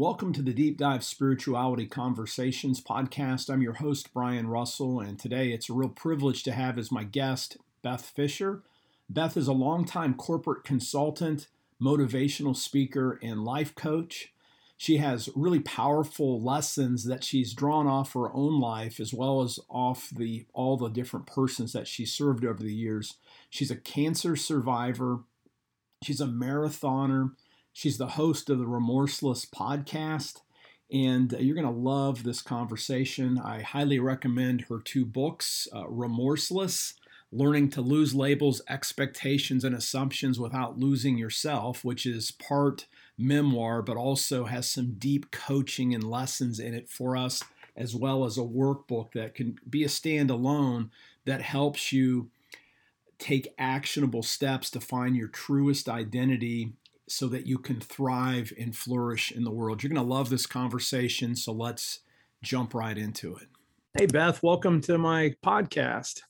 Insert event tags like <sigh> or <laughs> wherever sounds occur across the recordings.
Welcome to the Deep Dive Spirituality Conversations podcast. I'm your host, Brian Russell, and today it's a real privilege to have as my guest Beth Fisher. Beth is a longtime corporate consultant, motivational speaker, and life coach. She has really powerful lessons that she's drawn off her own life as well as off the all the different persons that she served over the years. She's a cancer survivor. She's a marathoner. She's the host of the Remorseless podcast, and you're going to love this conversation. I highly recommend her two books uh, Remorseless Learning to Lose Labels, Expectations, and Assumptions Without Losing Yourself, which is part memoir, but also has some deep coaching and lessons in it for us, as well as a workbook that can be a standalone that helps you take actionable steps to find your truest identity so that you can thrive and flourish in the world. You're going to love this conversation, so let's jump right into it. Hey, Beth, welcome to my podcast.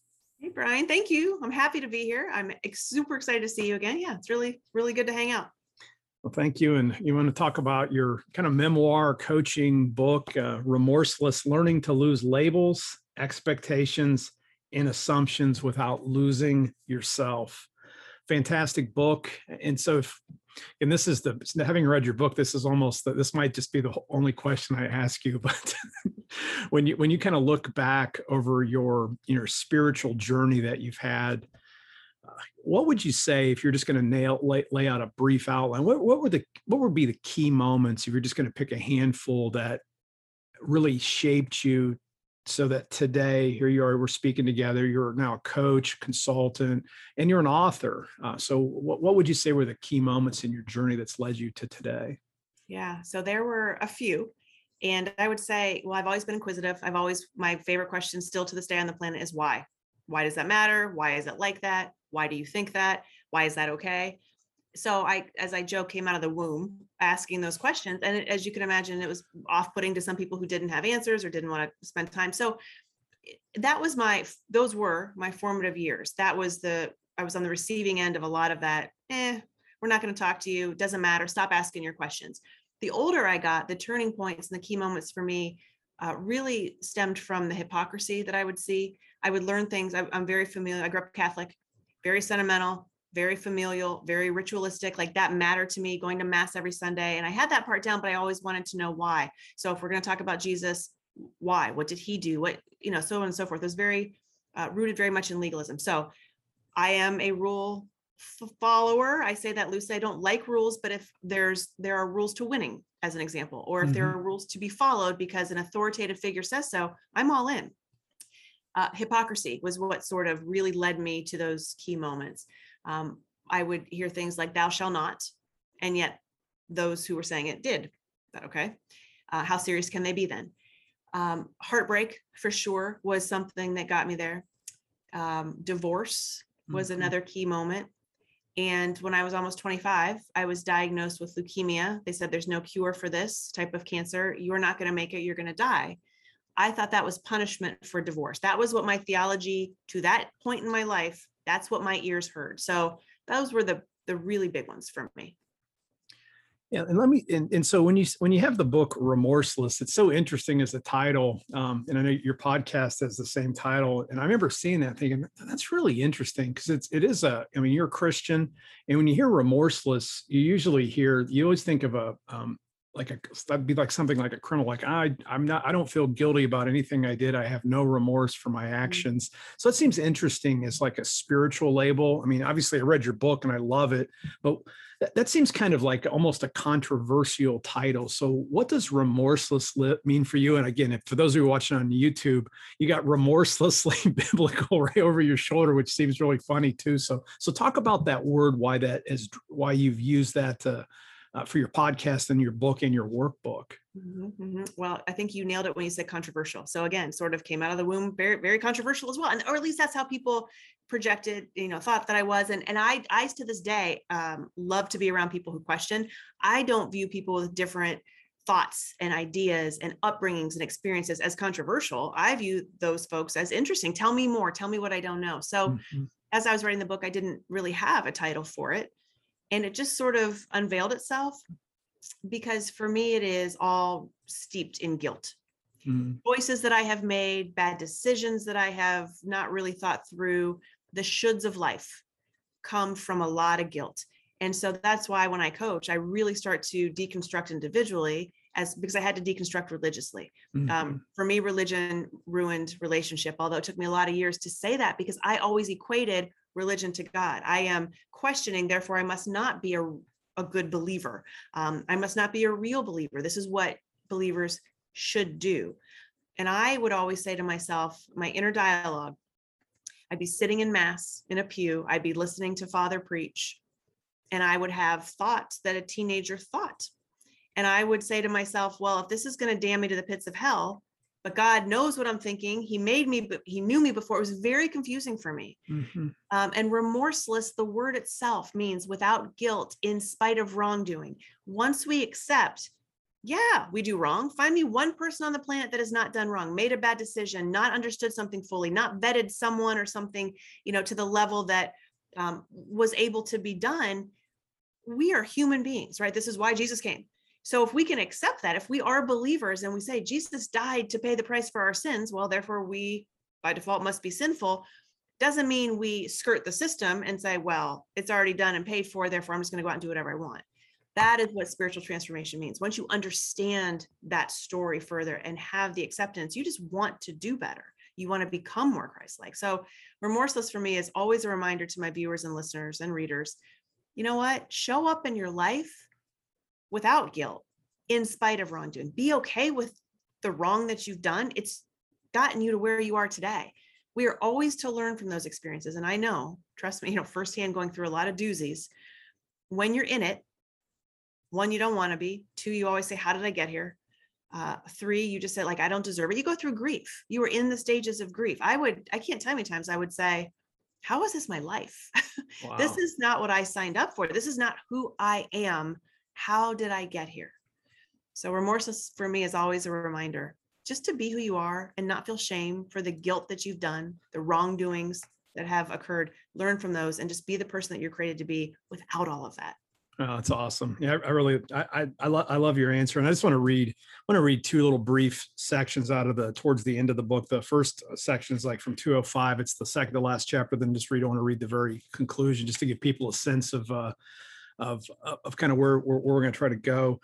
Hey, Brian, thank you. I'm happy to be here. I'm super excited to see you again. Yeah, it's really, really good to hang out. Well, thank you. And you want to talk about your kind of memoir coaching book, uh, Remorseless Learning to Lose Labels, Expectations, and Assumptions Without Losing Yourself. Fantastic book. And so, if and this is the having read your book this is almost this might just be the only question i ask you <laughs> but when you when you kind of look back over your your spiritual journey that you've had uh, what would you say if you're just going to nail lay, lay out a brief outline what, what would the what would be the key moments if you're just going to pick a handful that really shaped you so that today here you are we're speaking together you're now a coach consultant and you're an author uh, so what, what would you say were the key moments in your journey that's led you to today? Yeah so there were a few and i would say well i've always been inquisitive i've always my favorite question still to this day on the planet is why? Why does that matter? Why is it like that? Why do you think that? Why is that okay so I, as I joke, came out of the womb asking those questions. And as you can imagine, it was off putting to some people who didn't have answers or didn't want to spend time. So that was my, those were my formative years. That was the, I was on the receiving end of a lot of that. Eh, we're not going to talk to you. Doesn't matter. Stop asking your questions. The older I got, the turning points and the key moments for me uh, really stemmed from the hypocrisy that I would see. I would learn things. I, I'm very familiar. I grew up Catholic, very sentimental, very familial, very ritualistic. Like that mattered to me going to mass every Sunday. And I had that part down, but I always wanted to know why. So if we're going to talk about Jesus, why? What did he do? What, you know, so on and so forth. It was very uh, rooted very much in legalism. So I am a rule f- follower. I say that loosely. I don't like rules, but if there's there are rules to winning, as an example, or if mm-hmm. there are rules to be followed because an authoritative figure says so, I'm all in. Uh, hypocrisy was what sort of really led me to those key moments um, I would hear things like "Thou shall not," and yet those who were saying it did. Is that okay? Uh, how serious can they be then? Um, heartbreak for sure was something that got me there. Um, divorce was mm-hmm. another key moment. And when I was almost 25, I was diagnosed with leukemia. They said there's no cure for this type of cancer. You're not going to make it. You're going to die. I thought that was punishment for divorce. That was what my theology to that point in my life that's what my ears heard. So those were the the really big ones for me. Yeah, and let me and, and so when you when you have the book Remorseless, it's so interesting as a title. Um, and I know your podcast has the same title. And I remember seeing that thinking that's really interesting because it's it is a I mean you're a Christian, and when you hear remorseless, you usually hear you always think of a um, like a that'd be like something like a criminal like i i'm not i don't feel guilty about anything i did. I have no remorse for my mm-hmm. actions. So it seems interesting as like a spiritual label. I mean obviously i read your book and i love it but that, that seems kind of like almost a controversial title. So what does remorseless mean for you? And again if, for those of you watching on youtube you got remorselessly <laughs> biblical right over your shoulder which seems really funny too. So so talk about that word why that is why you've used that to uh, for your podcast and your book and your workbook. Mm-hmm, mm-hmm. Well, I think you nailed it when you said controversial. So again, sort of came out of the womb very, very controversial as well, and or at least that's how people projected, you know, thought that I was. And and I, I to this day, um, love to be around people who question. I don't view people with different thoughts and ideas and upbringings and experiences as controversial. I view those folks as interesting. Tell me more. Tell me what I don't know. So. Mm-hmm. As I was writing the book, I didn't really have a title for it and it just sort of unveiled itself because for me, it is all steeped in guilt. Mm, Choices that I have made, bad decisions that I have not really thought through, the shoulds of life come from a lot of guilt. And so that's why when I coach, I really start to deconstruct individually as because I had to deconstruct religiously. mhm. Um, for me, religion ruined relationship, although it took me a lot of years to say that because I always equated religion to God. I am questioning, therefore, I must not be a, a good believer. Um, I must not be a real believer. This is what believers should do. And I would always say to myself, my inner dialogue, I'd be sitting in mass in a pew, I'd be listening to Father preach, and I would have thoughts that a teenager thought. And I would say to myself, well, if this is going to damn me to the pits of hell, but God knows what I'm thinking. He made me, but He knew me before. It was very confusing for me. Mhm. Um, and remorseless, the word itself means without guilt, in spite of wrongdoing. Once we accept, yeah, we do wrong. Find me one person on the planet that has not done wrong, made a bad decision, not understood something fully, not vetted someone or something, you know, to the level that um, was able to be done. We are human beings, right? This is why Jesus came. So if we can accept that, if we are believers and we say Jesus died to pay the price for our sins, well, therefore we by default must be sinful doesn't mean we skirt the system and say, well, it's already done and paid for, therefore I'm just going to go out and do whatever I want. That is what spiritual transformation means. Once you understand that story further and have the acceptance, you just want to do better. You want to become more Christ like. So, remorseless for me is always a reminder to my viewers and listeners and readers you know what? Show up in your life without guilt, in spite of wrongdoing. Be okay with the wrong that you've done. It's gotten you to where you are today we are always to learn from those experiences. And I know, trust me, you know, firsthand going through a lot of doozies. When you're in it, one, you don't want to be. Two, you always say, How did I get here? Uh, three, you just say, like, I don't deserve it. You go through grief. You were in the stages of grief. I would, I can't tell many times I would say, How is this my life? <laughs> this is not what I signed up for. This is not who I am. How did I get here? So, remorseless for me is always a reminder just to be who you are and not feel shame for the guilt that you've done, the wrongdoings that have occurred. Learn from those and just be the person that you're created to be without all of that. Oh, that's awesome. Yeah, I, I really, I, I, I, lo- I love your answer, and I just want to read, want to read two little brief sections out of the towards the end of the book. The first uh, section is like from 205. It's the second to last chapter. Then just read. I want to read the very conclusion, just to give people a sense of, uh, of, of kind of where where, where we're going to try to go.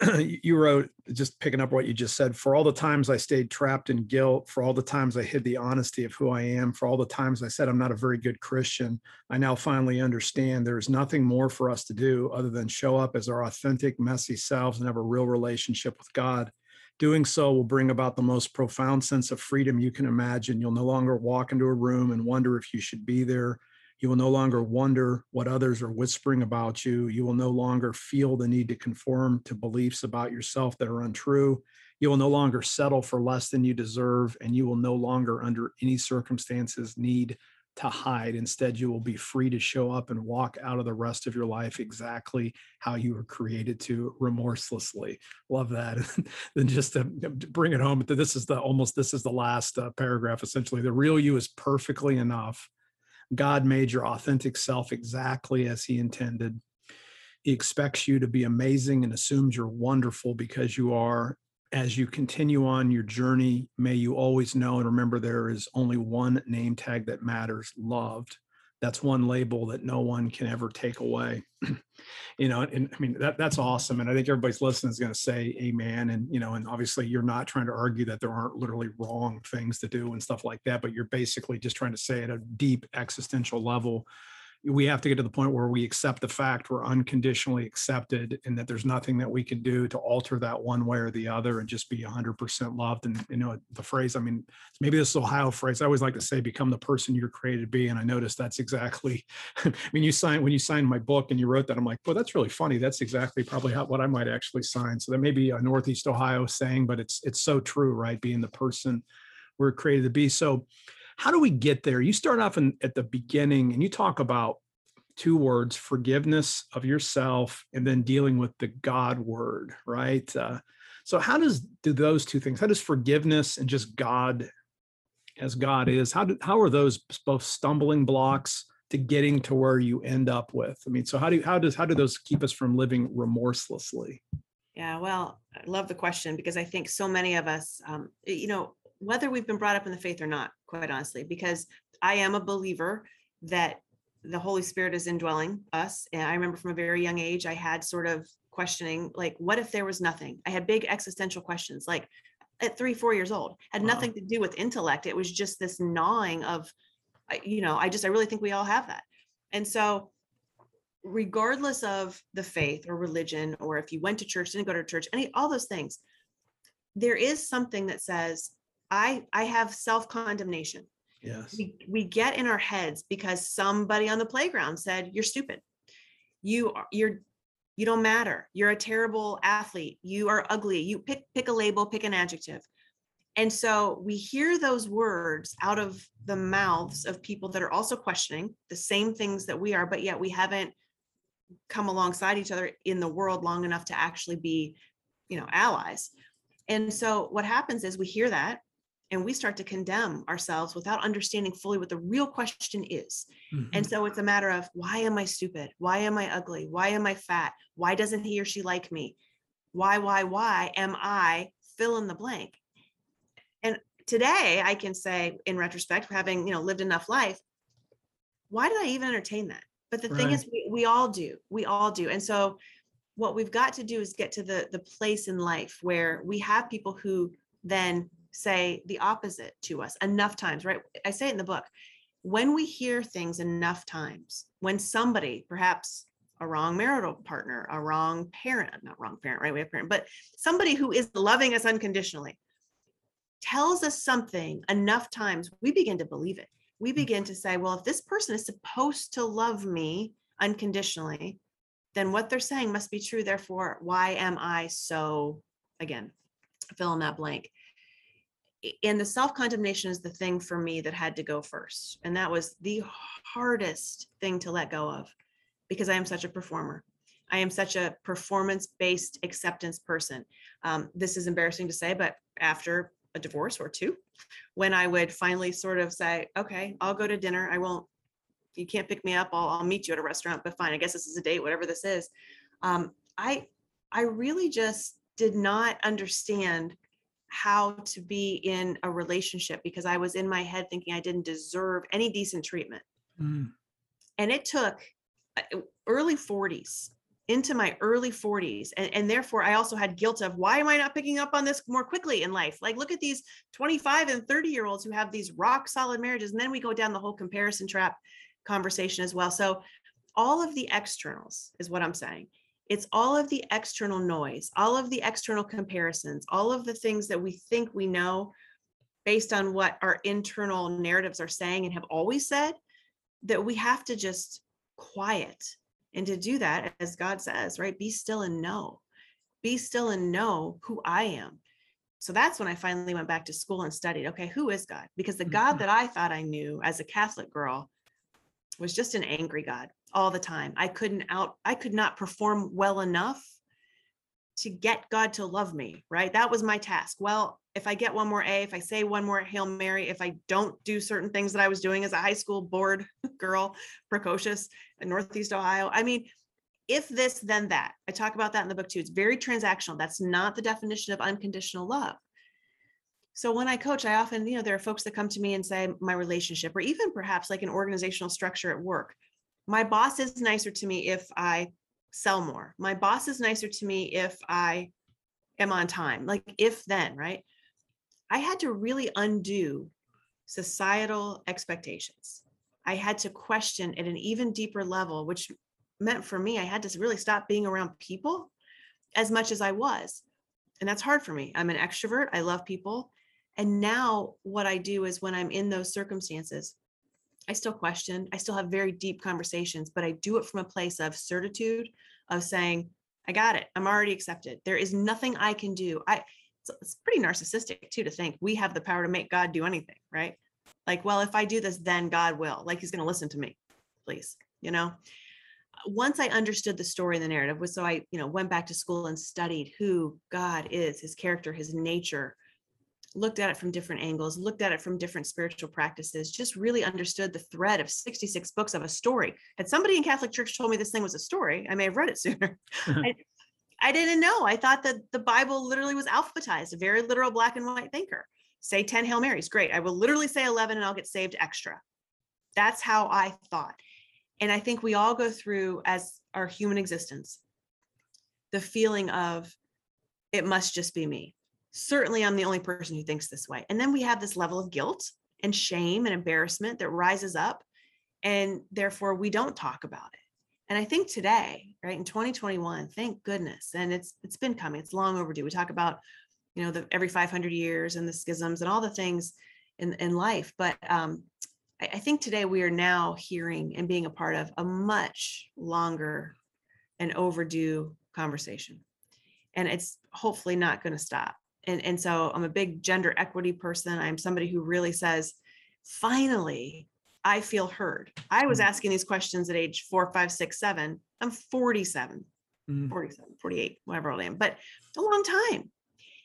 <clears throat> you wrote just picking up what you just said for all the times i stayed trapped in guilt for all the times i hid the honesty of who i am for all the times i said i'm not a very good christian i now finally understand there is nothing more for us to do other than show up as our authentic messy selves and have a real relationship with god doing so will bring about the most profound sense of freedom you can imagine you'll no longer walk into a room and wonder if you should be there you will no longer wonder what others are whispering about you. You will no longer feel the need to conform to beliefs about yourself that are untrue. You will no longer settle for less than you deserve, and you will no longer, under any circumstances, need to hide. Instead, you will be free to show up and walk out of the rest of your life exactly how you were created to, remorselessly. Love that. <laughs> then just to bring it home, this is the almost this is the last uh, paragraph. Essentially, the real you is perfectly enough. God made your authentic self exactly as He intended. He expects you to be amazing and assumes you're wonderful because you are. As you continue on your journey, may you always know and remember there is only one name tag that matters loved. That's one label that no one can ever take away. <clears throat> you know, and I mean, that, that's awesome. And I think everybody's listening is going to say amen. And, you know, and obviously you're not trying to argue that there aren't literally wrong things to do and stuff like that, but you're basically just trying to say at a deep existential level, we have to get to the point where we accept the fact we're unconditionally accepted and that there's nothing that we can do to alter that one way or the other and just be 100% loved. And you know the phrase i mean maybe this is ohio phrase. I always like to say become the person you're created to be. And i noticed that's exactly <laughs> i mean you signed when you signed my book and you wrote that i'm like well that's really funny. That's exactly probably how, what i might actually sign. So that may be a northeast ohio saying but it's it's so true right? Being the person we're created to be. So how do we get there? You start off in, at the beginning and you talk about two words forgiveness of yourself and then dealing with the God word, right? Uh, so, how does do those two things? How does forgiveness and just God as God is, how, do, how are those both stumbling blocks to getting to where you end up with? I mean, so how do you, how does how do those keep us from living remorselessly? Yeah, well, I love the question because I think so many of us, um, you know, whether we've been brought up in the faith or not, quite honestly, because I am a believer that the Holy Spirit is indwelling us. And I remember from a very young age, I had sort of questioning, like, what if there was nothing? I had big existential questions, like at three, four years old, had wow. nothing to do with intellect. It was just this gnawing of, you know, I just, I really think we all have that. And so, regardless of the faith or religion, or if you went to church, didn't go to church, any, all those things, there is something that says, I, I have self condemnation. Yes. We, we get in our heads because somebody on the playground said, you're stupid. You are, you're, you don't matter. You're a terrible athlete. You are ugly. You pick, pick a label, pick an adjective. And so we hear those words out of the mouths of people that are also questioning the same things that we are, but yet we haven't come alongside each other in the world long enough to actually be, you know, allies. And so what happens is we hear that and we start to condemn ourselves without understanding fully what the real question is. Mm-hmm. And so it's a matter of why am I stupid? Why am I ugly? Why am I fat? Why doesn't he or she like me? Why, why, why am I fill in the blank? And today I can say, in retrospect, having you know lived enough life, why did I even entertain that? But the right. thing is, we, we all do. We all do. And so what we've got to do is get to the the place in life where we have people who then say the opposite to us enough times, right? I say it in the book. When we hear things enough times, when somebody, perhaps a wrong marital partner, a wrong parent, not wrong parent, right? We have parent, but somebody who is loving us unconditionally tells us something enough times, we begin to believe it. We mm. begin to say, well, if this person is supposed to love me unconditionally, then what they're saying must be true. Therefore, why am I so, again, fill in that blank? And the self condemnation is the thing for me that had to go first. And that was the hardest thing to let go of because I am such a performer. I am such a performance based acceptance person. Um, this is embarrassing to say, but after a divorce or two, when I would finally sort of say, okay, I'll go to dinner. I won't, you can't pick me up. I'll, I'll meet you at a restaurant, but fine. I guess this is a date, whatever this is. Um, I, I really just did not understand how to be in a relationship because I was in my head thinking I didn't deserve any decent treatment. Mm. And it took uh, early 40s into my early 40s. And, and therefore, I also had guilt of why am I not picking up on this more quickly in life? Like, look at these 25 and 30 year olds who have these rock solid marriages. And then we go down the whole comparison trap conversation as well. So, all of the externals is what I'm saying it's all of the external noise, all of the external comparisons, all of the things that we think we know based on what our internal narratives are saying and have always said that we have to just quiet. And to do that, as God says, right, be still and know, be still and know who I am. So that's when I finally went back to school and studied okay, who is God? Because the God mm-hmm. that I thought I knew as a Catholic girl was just an angry God all the time. I couldn't out, I could not perform well enough to get God to love me, right? That was my task. Well, if I get one more A, if I say one more Hail Mary, if I don't do certain things that I was doing as a high school bored <laughs> girl, precocious in Northeast Ohio, I mean, if this, then that. I talk about that in the book too. It's very transactional. That's not the definition of unconditional love. So when I coach, I often, you know, there are folks that come to me and say my relationship, or even perhaps like an organizational structure at work my boss is nicer to me if I sell more. My boss is nicer to me if I am on time. Like if then, right? I had to really undo societal expectations. I had to question at an even deeper level, which meant for me, I had to really stop being around people as much as I was. And that's hard for me. I'm an extrovert, I love people. And now, what I do is when I'm in those circumstances, I still question. I still have very deep conversations, but I do it from a place of certitude of saying, I got it. I'm already accepted. There is nothing I can do. I it's, it's pretty narcissistic too to think we have the power to make God do anything, right? Like, well, if I do this, then God will. Like he's going to listen to me, please. You know, once I understood the story and the narrative was so I, you know, went back to school and studied who God is, his character, his nature, looked at it from different angles, looked at it from different spiritual practices, just really understood the thread of 66 books of a story. Had somebody in Catholic Church told me this thing was a story, I may have read it sooner. <laughs> <laughs> I, I didn't know. I thought that the Bible literally was alphabetized, a very literal black and white thinker. Say 10 Hail Marys. Great. I will literally say 11 and I'll get saved extra. That's how I thought. And I think we all go through as our human existence the feeling of it must just be me. Certainly, I'm the only person who thinks this way. And then we have this level of guilt and shame and embarrassment that rises up. And therefore, we don't talk about it. And I think today, right in 2021, thank goodness, and it's it's been coming. It's long overdue. We talk about, you know, the every 500 years and the schisms and all the things in in life. But um, I, I think today we are now hearing and being a part of a much longer and overdue conversation and it's hopefully not going to stop and and so i'm a big gender equity person i'm somebody who really says finally i feel heard i was Mm-hmm. asking these questions at age four five six seven i'm 47 Mhm. 47 48 whatever old i am but a long time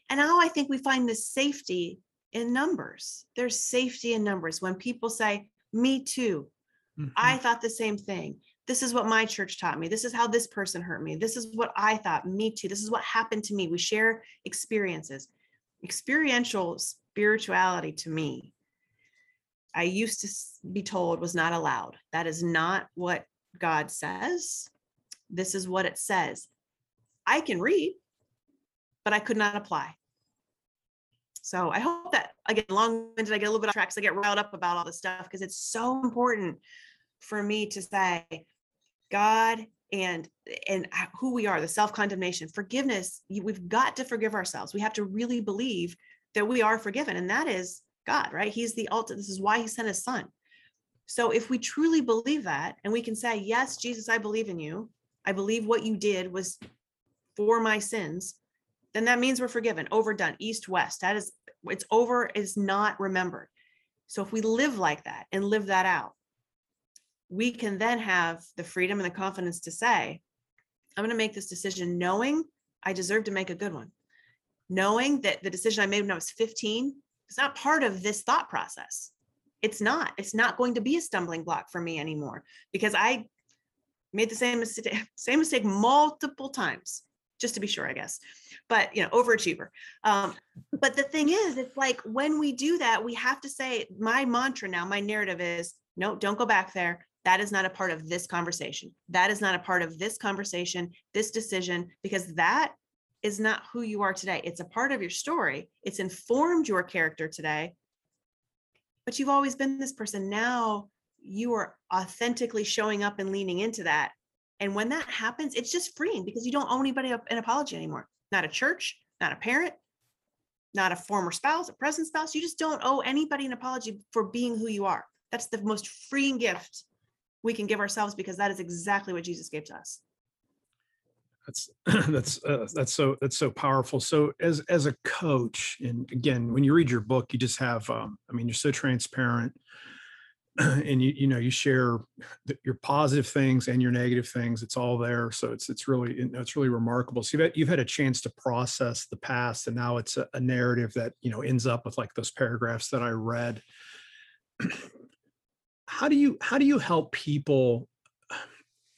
and now i think we find this safety in numbers there's safety in numbers when people say me too Mhm. I thought the same thing. This is what my church taught me. This is how this person hurt me. This is what I thought. Me too. This is what happened to me. We share experiences. Experiential spirituality to me, I used to be told was not allowed. That is not what God says. This is what it says. I can read, but I could not apply. So I hope that again, long winded, I get a little bit off track 'cause I get riled up about all this stuff because it's so important for me to say, God and and who we are, the self condemnation, forgiveness. We've got to forgive ourselves. We have to really believe that we are forgiven, and that is God, right? He's the ultimate. This is why He sent His Son. So if we truly believe that, and we can say, Yes, Jesus, I believe in you. I believe what you did was for my sins then that means we're forgiven, overdone, east, west. That is, it's over, is not remembered. So if we live like that and live that out, we can then have the freedom and the confidence to say, I'm going to make this decision knowing I deserve to make a good one. Knowing that the decision I made when I was 15 is not part of this thought process. It's not. It's not going to be a stumbling block for me anymore because I made the same mistake, <laughs> same mistake multiple times, just to be sure, I guess. But you know, overachiever. Um, but the thing is, it's like when we do that, we have to say, my mantra now, my narrative is no, don't go back there. That is not a part of this conversation. That is not a part of this conversation, this decision, because that is not who you are today. It's a part of your story. It's informed your character today. But you've always been this person. Now you are authentically showing up and leaning into that. And when that happens, it's just freeing because you don't owe anybody an apology anymore. Not a church, not a parent, not a former spouse, a present spouse. You just don't owe anybody an apology for being who you are. That's the most freeing gift we can give ourselves because that is exactly what Jesus gave to us. That's <clears throat> that's uh, that's so that's so powerful. So as as a coach, and again, when you read your book, you just have, um, I mean, you're so transparent, <clears throat> and you you know you share your positive things and your negative things. It's all there. So it's it's really it's really remarkable. So you've had, you've had a chance to process the past, and now it's a, a narrative that you know ends up with like those paragraphs that I read. <clears throat> how do you how do you help people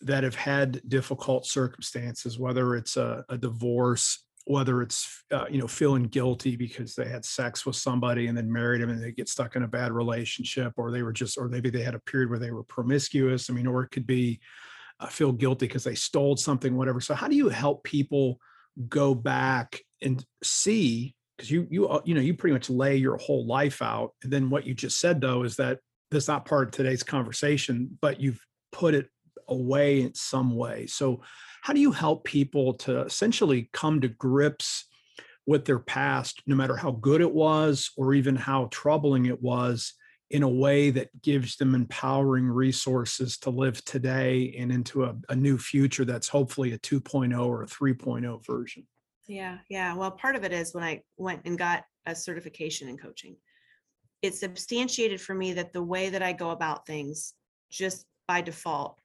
that have had difficult circumstances, whether it's a, a divorce, whether it's uh, you know feeling guilty because they had sex with somebody and then married them and they get stuck in a bad relationship, or they were just, or maybe they had a period where they were promiscuous. I mean, or it could be uh, feel guilty because they stole something, whatever. So how do you help people go back and see? Because you you uh, you know you pretty much lay your whole life out, and then what you just said though is that that's not part of today's conversation, but you've put it away in some way. So, how do you help people to essentially come to grips with their past, no matter how good it was or even how troubling it was, in a way that gives them empowering resources to live today and into a, a new future that's hopefully a 2.0 or a 3.0 version? Yeah, yeah. Well, part of it is when I went and got a certification in coaching, it substantiated for me that the way that I go about things just by default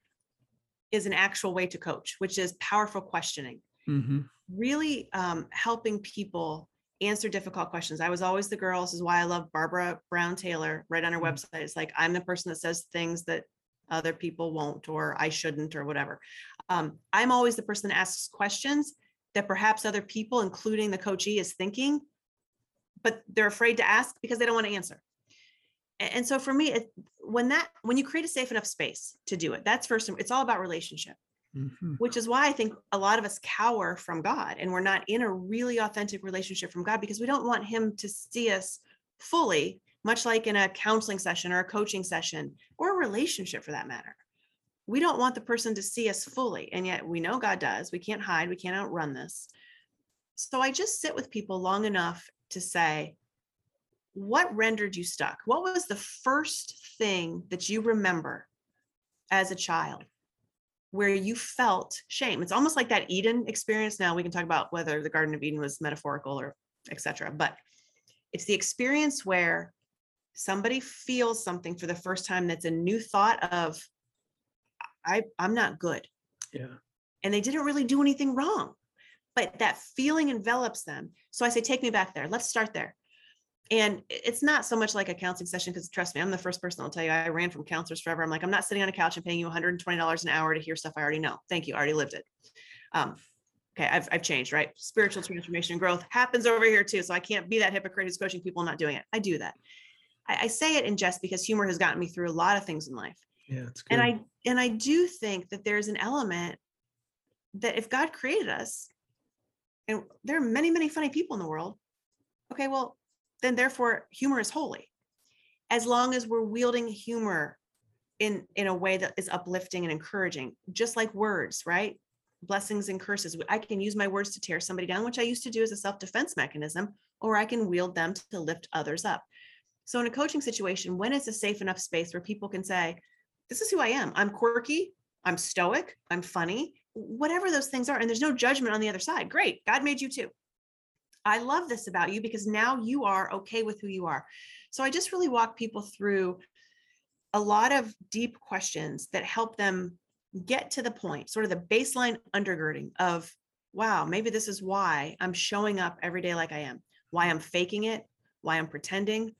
is an actual way to coach, which is powerful questioning. Mm-hmm. Really um, helping people answer difficult questions. I was always the girl. This is why I love Barbara Brown Taylor right on her Mm. website. It's like I'm the person that says things that other people won't or I shouldn't or whatever. Um, I'm always the person that asks questions that perhaps other people, including the coachee, is thinking, but they're afraid to ask because they don't want to answer. And so for me, it, when that when you create a safe enough space to do it, that's first. It's all about relationship Mhm. which is why I think a lot of us cower from God and we're not in a really authentic relationship from God because we don't want Him to see us fully, much like in a counseling session or a coaching session or a relationship for that matter. We don't want the person to see us fully. And yet we know God does. We can't hide, we can't outrun this. So I just sit with people long enough to say, what rendered you stuck? What was the first thing that you remember as a child where you felt shame. It's almost like that Eden experience. Now we can talk about whether the Garden of Eden was metaphorical or etc. But it's the experience where somebody feels something for the first time that's a new thought of I I'm not good. Yeah. And they didn't really do anything wrong. But that feeling envelops them. So I say, take me back there. Let's start there. And it's not so much like a counseling session because trust me, I'm the first person I'll tell you I ran from counselors forever. I'm like, I'm not sitting on a couch and paying you $120 an hour to hear stuff I already know. Thank you. I already lived it. Um, okay, I've, I've changed, right? Spiritual transformation and growth happens over here too. So I can't be that hypocrite who's coaching people not doing it. I do that. I, I say it in jest because humor has gotten me through a lot of things in life Yeah, it's good. and i and i do think that there's an element that if god created us and there are many many funny people in the world okay well then therefore humor is holy as long as we're wielding humor in in a way that is uplifting and encouraging just like words right blessings and curses i can use my words to tear somebody down which i used to do as a self-defense mechanism or i can wield them to lift others up so in a coaching situation when it's a safe enough space where people can say this is who I am. I'm quirky. I'm stoic. I'm funny. Whatever those things are. And there's no judgment on the other side. Great. God made you too. I love this about you because now you are okay with who you are. So I just really walk people through a lot of deep questions that help them get to the point, sort of the baseline undergirding of, wow, maybe this is why I'm showing up every day like I am, why I'm faking it, why I'm pretending,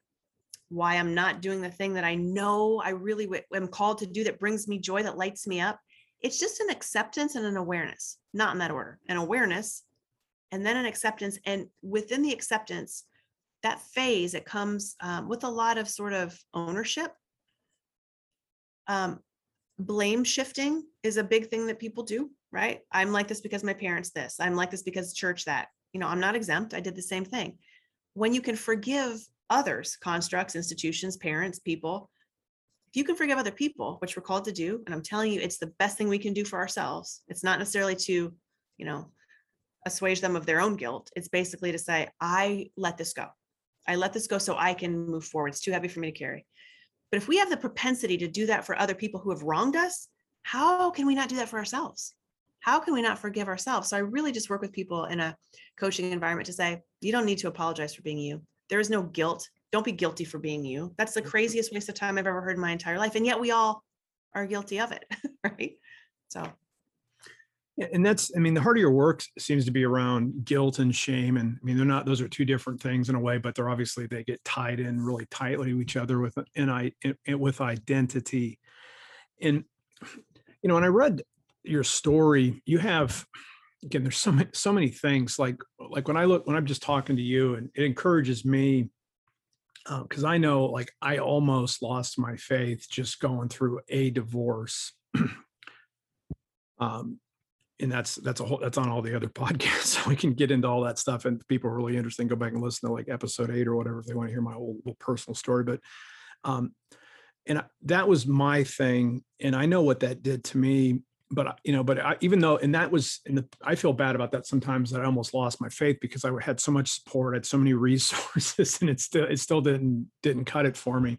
why I'm not doing the thing that I know I really w- am called to do that brings me joy, that lights me up. It's just an acceptance and an awareness, not in that order. An awareness and then an acceptance. And within the acceptance, that phase, it comes um, with a lot of sort of ownership. Um, blame shifting is a big thing that people do, right? I'm like this because my parents this. I'm like this because church that. You know, I'm not exempt. I did the same thing. When you can forgive others, constructs, institutions, parents, people, if you can forgive other people, which we're called to do, and I'm telling you, it's the best thing we can do for ourselves. It's not necessarily to, you know, assuage them of their own guilt. It's basically to say, I let this go. I let this go so I can move forward. It's too heavy for me to carry. But if we have the propensity to do that for other people who have wronged us, how can we not do that for ourselves? How can we not forgive ourselves? So I really just work with people in a coaching environment to say, you don't need to apologize for being you. There is no guilt. Don't be guilty for being you. That's the mm-hmm. craziest waste of time I've ever heard in my entire life. And yet we all are guilty of it. <laughs> right. So and that's i mean the heart of your work seems to be around guilt and shame and i mean they're not those are two different things in a way but they're obviously they get tied in really tightly to each other with an i with identity. And you know when i read your story you have again there's so many so many things like like when i look when i'm just talking to you and it encourages me because i know like i almost lost my faith just going through a divorce. <clears throat> Um and that's that's a whole that's on all the other <laughs> podcasts so we can get into all that stuff and people are really interested go back and listen to like episode eight or whatever if they want to hear my whole little personal story but um and that was my thing and i know what that did to me but you know but I, even though and that was and the, i feel bad about that sometimes that i almost lost my faith because i had so much support I had so many <laughs> resources and it still it still didn't didn't cut it for me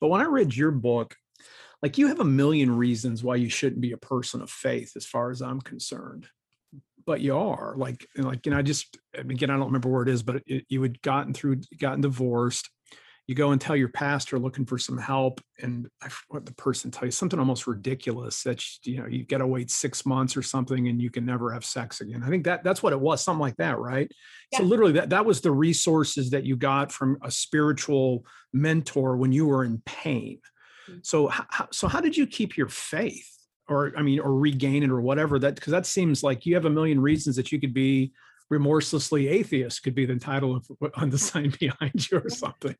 but when i read your book like you have a million reasons why you shouldn't be a person of faith as far as i'm concerned but you are like and like you know i just again i don't remember where it is but it, you had gotten through gotten divorced you go and tell your pastor looking for some help and I, what the person tell you something almost ridiculous that you know you got to wait six months or something and you can never have sex again i think that that's what it was something like that right yeah. so literally that, that was the resources that you got from a spiritual mentor when you were in pain. Mm. so how, so how did you keep your faith or i mean or regain it or whatever that because that seems like you have a million reasons that you could be remorselessly atheist could be the title of on the <laughs> sign behind you or something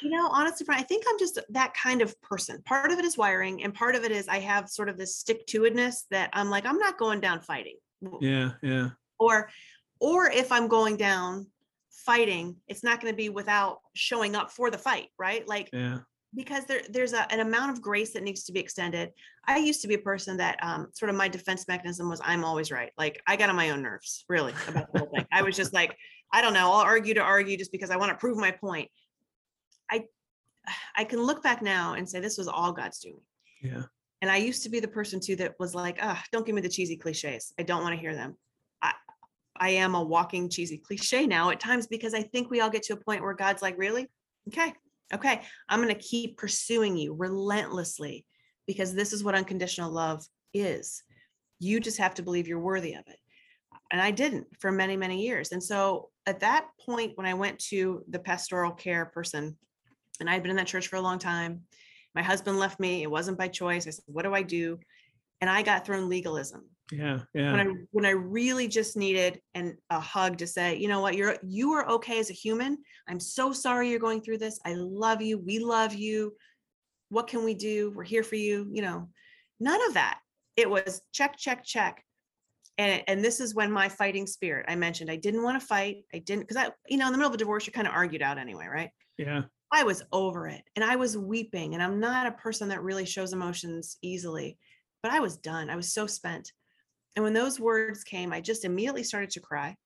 you know, honestly, I think I'm just that kind of person. Part of it is wiring, and part of it is I have sort of this stick to itness that I'm like, I'm not going down fighting. Yeah, yeah. Or, or if I'm going down fighting, it's not going to be without showing up for the fight, right? Like, yeah. Because there, there's a, an amount of grace that needs to be extended. I used to be a person that um, sort of my defense mechanism was I'm always right. Like I got on my own nerves, really, about the whole thing. I was just like, I don't know, I'll argue to argue just because I want to prove my point. I I can look back now and say this was all God's doing. Yeah. And I used to be the person too that was like, ah, oh, don't give me the cheesy cliches. I don't want to hear them. I I am a walking cheesy cliche now at times because I think we all get to a point where God's like, really? Okay. Okay. I'm going to keep pursuing you relentlessly because this is what unconditional love is. You just have to believe you're worthy of it. And I didn't for many, many years. And so at that point, when I went to the pastoral care person and I had been in that church for a long time. My husband left me. It wasn't by choice. I said, "What do I do?" And I got thrown legalism. Yeah, yeah. When I when I really just needed an a hug to say, you know what, you're you are okay as a human. I'm so sorry you're going through this. I love you. We love you. What can we do? We're here for you. You know, none of that. It was check, check, check. And, and this is when my fighting spirit I mentioned I didn't want to fight. I didn't because I, you know, in the middle of a divorce, you're kind of argued out anyway, right? Yeah. I was over it and I was weeping. And I'm not a person that really shows emotions easily, but I was done. I was so spent. And when those words came, I just immediately started to cry.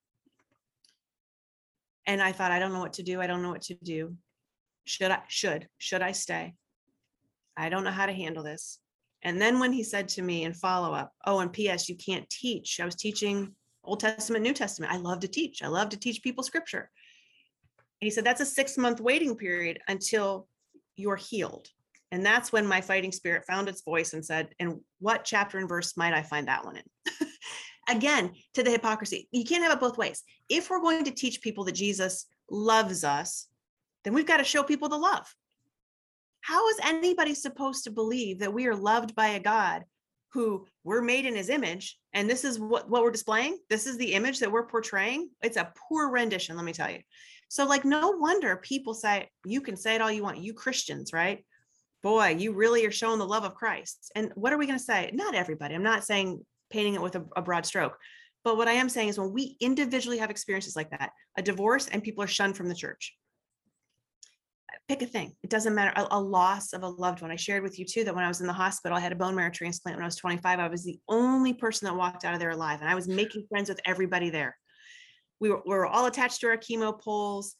And I thought, I don't know what to do. I don't know what to do. Should I, should, should I stay? I don't know how to handle this. And then when he said to me in follow up, oh, and P.S., you can't teach. I was teaching Old Testament, New Testament. I love to teach. I love to teach people scripture And he said that's a six month waiting period until you're healed and that's when my fighting spirit found its voice and said and what chapter and verse might i find that one in? <laughs> Again to the hypocrisy you can't have it both ways. If we're going to teach people that jesus loves us then we've got to show people the love. How is anybody supposed to believe that we are loved by a god who we're made in his image and this is what, what we're displaying? This is the image that we're portraying? It's a poor rendition let me tell you. So, like, no wonder people say, you can say it all you want, you Christians, right? Boy, you really are showing the love of Christ. And what are we going to say? Not everybody. I'm not saying painting it with a, a broad stroke. But what I am saying is when we individually have experiences like that, a divorce and people are shunned from the church, pick a thing. It doesn't matter. A, a, loss of a loved one. I shared with you too that when I was in the hospital, I had a bone marrow transplant when I was 25. I was the only person that walked out of there alive, and I was making friends with everybody there we were, we were all attached to our chemo poles.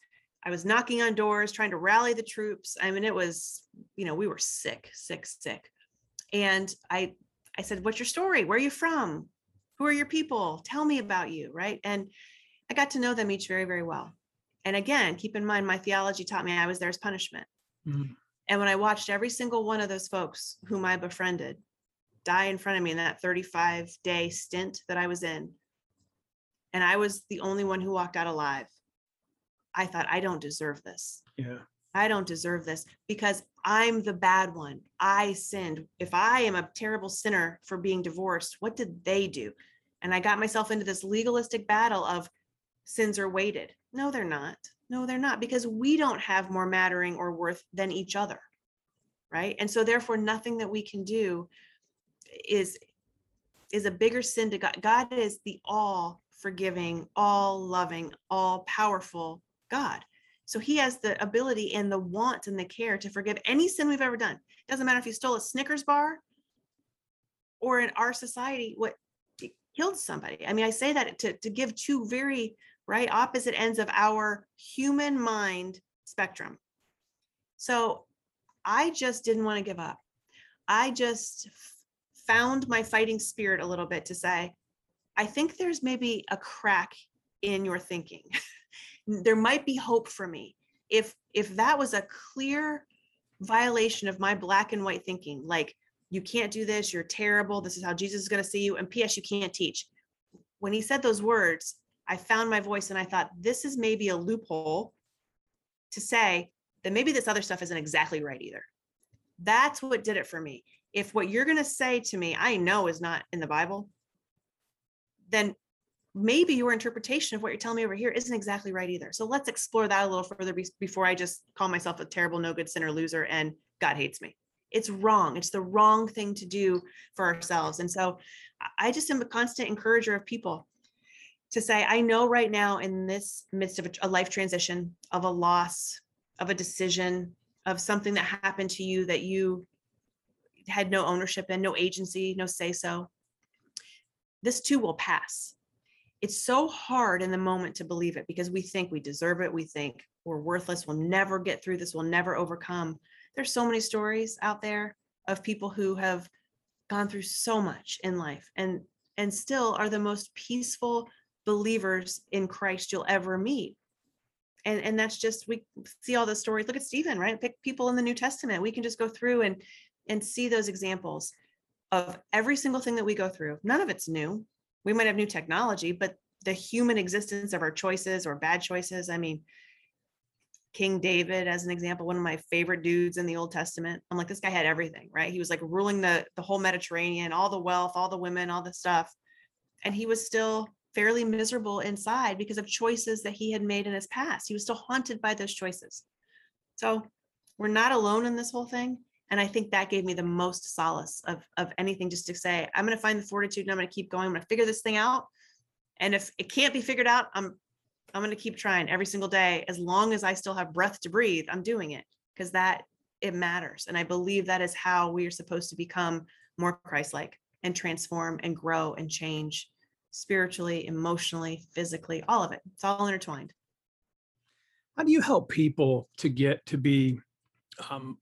I was knocking on doors, trying to rally the troops. I mean, it was, you know, we were sick, sick, sick. And I, I said, "What's your story? Where are you from? Who are your people? Tell me about you." Right. And I got to know them each very, very well. And again, keep in mind, my theology taught me I was there as punishment. Mm-hmm. And when I watched every single one of those folks whom I befriended die in front of me in that 35 day stint that I was in, and I was the only one who walked out alive. I thought, I don't deserve this. Yeah. I don't deserve this because I'm the bad one. I sinned. If I am a terrible sinner for being divorced, what did they do? And I got myself into this legalistic battle of sins are weighted. No, they're not. No, they're not because we don't have more mattering or worth than each other. Right. And so therefore nothing that we can do is is a bigger sin to God. God is the all forgiving, all loving, all powerful God. So he has the ability and the want and the care to forgive any sin we've ever done. It doesn't matter if you stole a Snickers bar or in our society, what killed somebody. I mean, I say that to, to give two very right opposite ends of our human mind spectrum. So I just didn't want to give up. I just found my fighting spirit a little bit to say, I think there's maybe a crack in your thinking. <laughs> there might be hope for me. if if that was a clear violation of my black and white thinking, like you can't do this, you're terrible, this is how Jesus is going to see you, and P.S. you can't teach. When he said those words, I found my voice and I thought, this is maybe a loophole to say that maybe this other stuff isn't exactly right either. That's what did it for me. If what you're going to say to me, I know is not in the Bible, then maybe your interpretation of what you're telling me over here isn't exactly right either. So let's explore that a little further before I just call myself a terrible, no good sinner loser and God hates me. It's wrong. It's the wrong thing to do for ourselves. And so I just am a constant encourager of people to say, I know right now in this midst of a life transition, of a loss, of a decision, of something that happened to you that you had no ownership in, no agency, no say so, this too will pass. It's so hard in the moment to believe it because we think we deserve it. We think we're worthless. We'll never get through this. We'll never overcome. There's so many stories out there of people who have gone through so much in life and and still are the most peaceful believers in Christ you'll ever meet. And, and that's just we see all the stories. Look at Stephen, right? Pick people in the New Testament. We can just go through and and see those examples of every single thing that we go through. None of it's new. We might have new technology, but the human existence of our choices or bad choices. I mean, King David, as an example, one of my favorite dudes in the Old Testament. I'm like, this guy had everything, right? He was like ruling the the whole Mediterranean, all the wealth, all the women, all the stuff, and he was still fairly miserable inside because of choices that he had made in his past. He was still haunted by those choices. So we're not alone in this whole thing. And I think that gave me the most solace of, of anything just to say, I'm going to find the fortitude and I'm going to keep going. I'm going to figure this thing out. And if it can't be figured out, I'm I'm going to keep trying every single day. As long as I still have breath to breathe, I'm doing it because that it matters. And I believe that is how we are supposed to become more Christ-like and transform and grow and change spiritually, emotionally, physically, all of it. It's all intertwined. How do you help people to get to be um,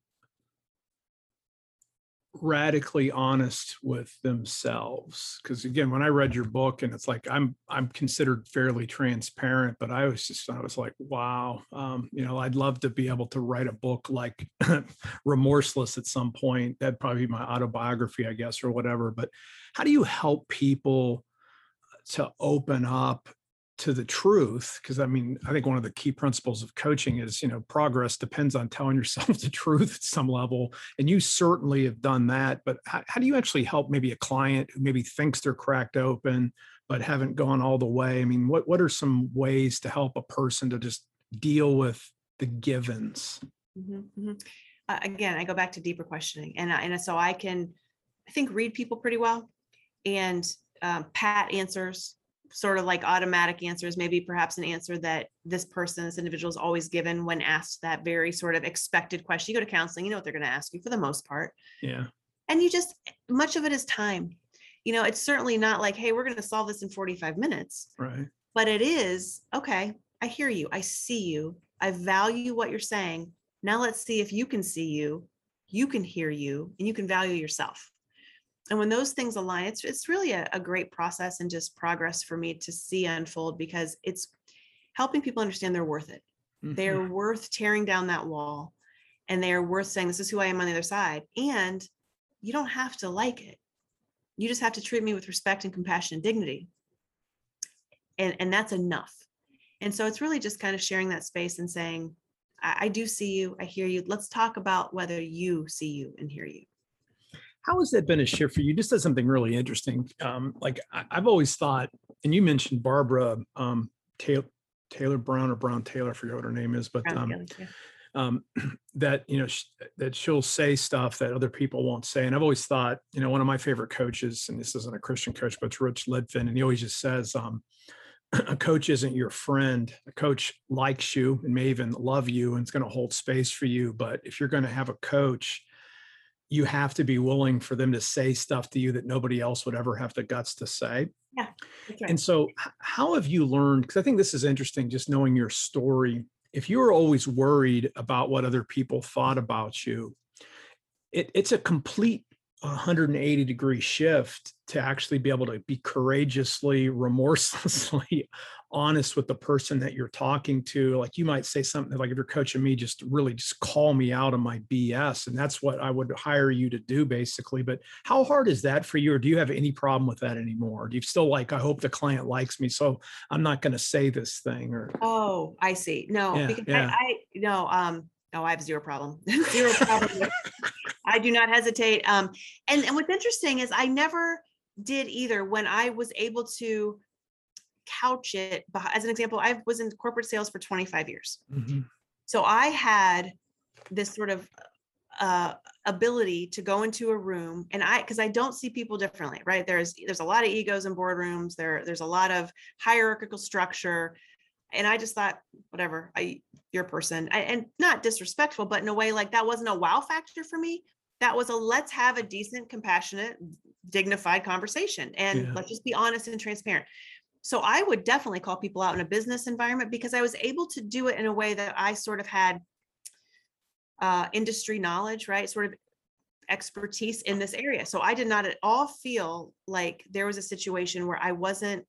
radically honest with themselves because again when i read your book and it's like i'm i'm considered fairly transparent but i was just i was like wow um, you know i'd love to be able to write a book like <laughs> remorseless at some point. That'd probably be my autobiography i guess or whatever but how do you help people to open up to the truth because i mean i think one of the key principles of coaching is you know progress depends on telling yourself <laughs> the truth at some level and you certainly have done that but how, how, do you actually help maybe a client who maybe thinks they're cracked open but haven't gone all the way i mean what what are some ways to help a person to just deal with the givens mm-hmm, mm-hmm. Uh, again i go back to deeper questioning and and so i can i think read people pretty well and um, pat answers sort of like automatic answers maybe perhaps an answer that this person this individual is always given when asked that very sort of expected question. You go to counseling you know what they're going to ask you for the most part. Yeah. And you just much of it is time. You know it's certainly not like hey we're going to solve this in 45 minutes. Right. But it is okay i hear you i see you i value what you're saying. Now let's see if you can see you you can hear you and you can value yourself and when those things align it's it's really a, a great process and just progress for me to see unfold because it's helping people understand they're worth it. Mm-hmm. they're worth tearing down that wall and they're worth saying this is who i am on the other side. And you don't have to like it. You just have to treat me with respect and compassion and dignity. And and that's enough. And so it's really just kind of sharing that space and saying I, I do see you. I hear you. Let's talk about whether you see you and hear you how has that been a shift for you? Just as something really interesting. Um, like I, have always thought, and you mentioned Barbara um, Taylor, Taylor Brown or Brown Taylor, I forget what her name is, but um, um, <clears throat> that you know sh- that she'll say stuff that other people won't say. And I've always thought, you know, one of my favorite coaches, and this isn't a Christian coach, but it's Rich Litvin, and he always just says, um, <clears throat> a coach isn't your friend. A coach likes you and may even love you and it's going to hold space for you. But if you're going to have a coach you have to be willing for them to say stuff to you that nobody else would ever have the guts to say. Yeah. Right. And so, how have you learned? Because I think this is interesting, just knowing your story. If you were always worried about what other people thought about you, it, it's a complete 180 degree shift to actually be able to be courageously, remorselessly honest with the person that you're talking to. Like you might say something like, if you're coaching me, just really just call me out on my BS. And that's what I would hire you to do basically. But how hard is that for you? Or do you have any problem with that anymore? Do you still like, I hope the client likes me. So I'm not going to say this thing or. Oh, I see. No, yeah, because yeah. I, I, no, um, no, I have zero problem. <laughs> zero problem. <laughs> I do not hesitate. Um, and, and what's interesting is I never did either when I was able to couch it as an example i was in corporate sales for 25 years. Mm-hmm. so i had this sort of uh, ability to go into a room and i because i don't see people differently right? There's there's a lot of egos in boardrooms there there's a lot of hierarchical structure and i just thought whatever i your person. I, and not disrespectful but in a way like that wasn't a wow factor for me. That was a let's have a decent compassionate dignified conversation and yeah. let's just be honest and transparent so I would definitely call people out in a business environment because I was able to do it in a way that I sort of had uh, industry knowledge, right? Sort of expertise in this area. So I did not at all feel like there was a situation where I wasn't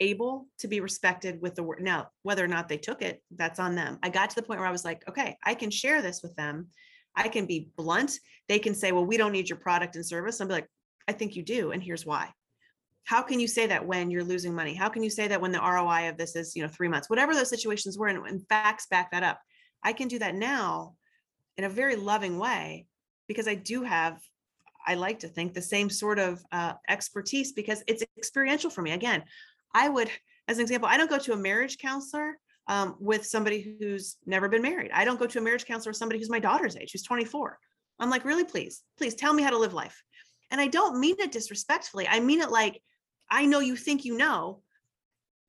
able to be respected with the word. Now, whether or not they took it, that's on them. I got to the point where I was like, okay, I can share this with them. I can be blunt. They can say, well, we don't need your product and service. Be like, I think you do. And here's why how can you say that when you're losing money? How can you say that when the roi of this is you know three months? Whatever those situations were and, and facts back that up. I can do that now in a very loving way because i do have i like to think the same sort of uh, expertise because it's experiential for me. Again i would as an example i don't go to a marriage counselor um, with somebody who's never been married. I don't go to a marriage counselor with somebody who's my daughter's age who's 24 i'm like really? Please please tell me how to live life. And i don't mean it disrespectfully. I mean it like I know you think you know.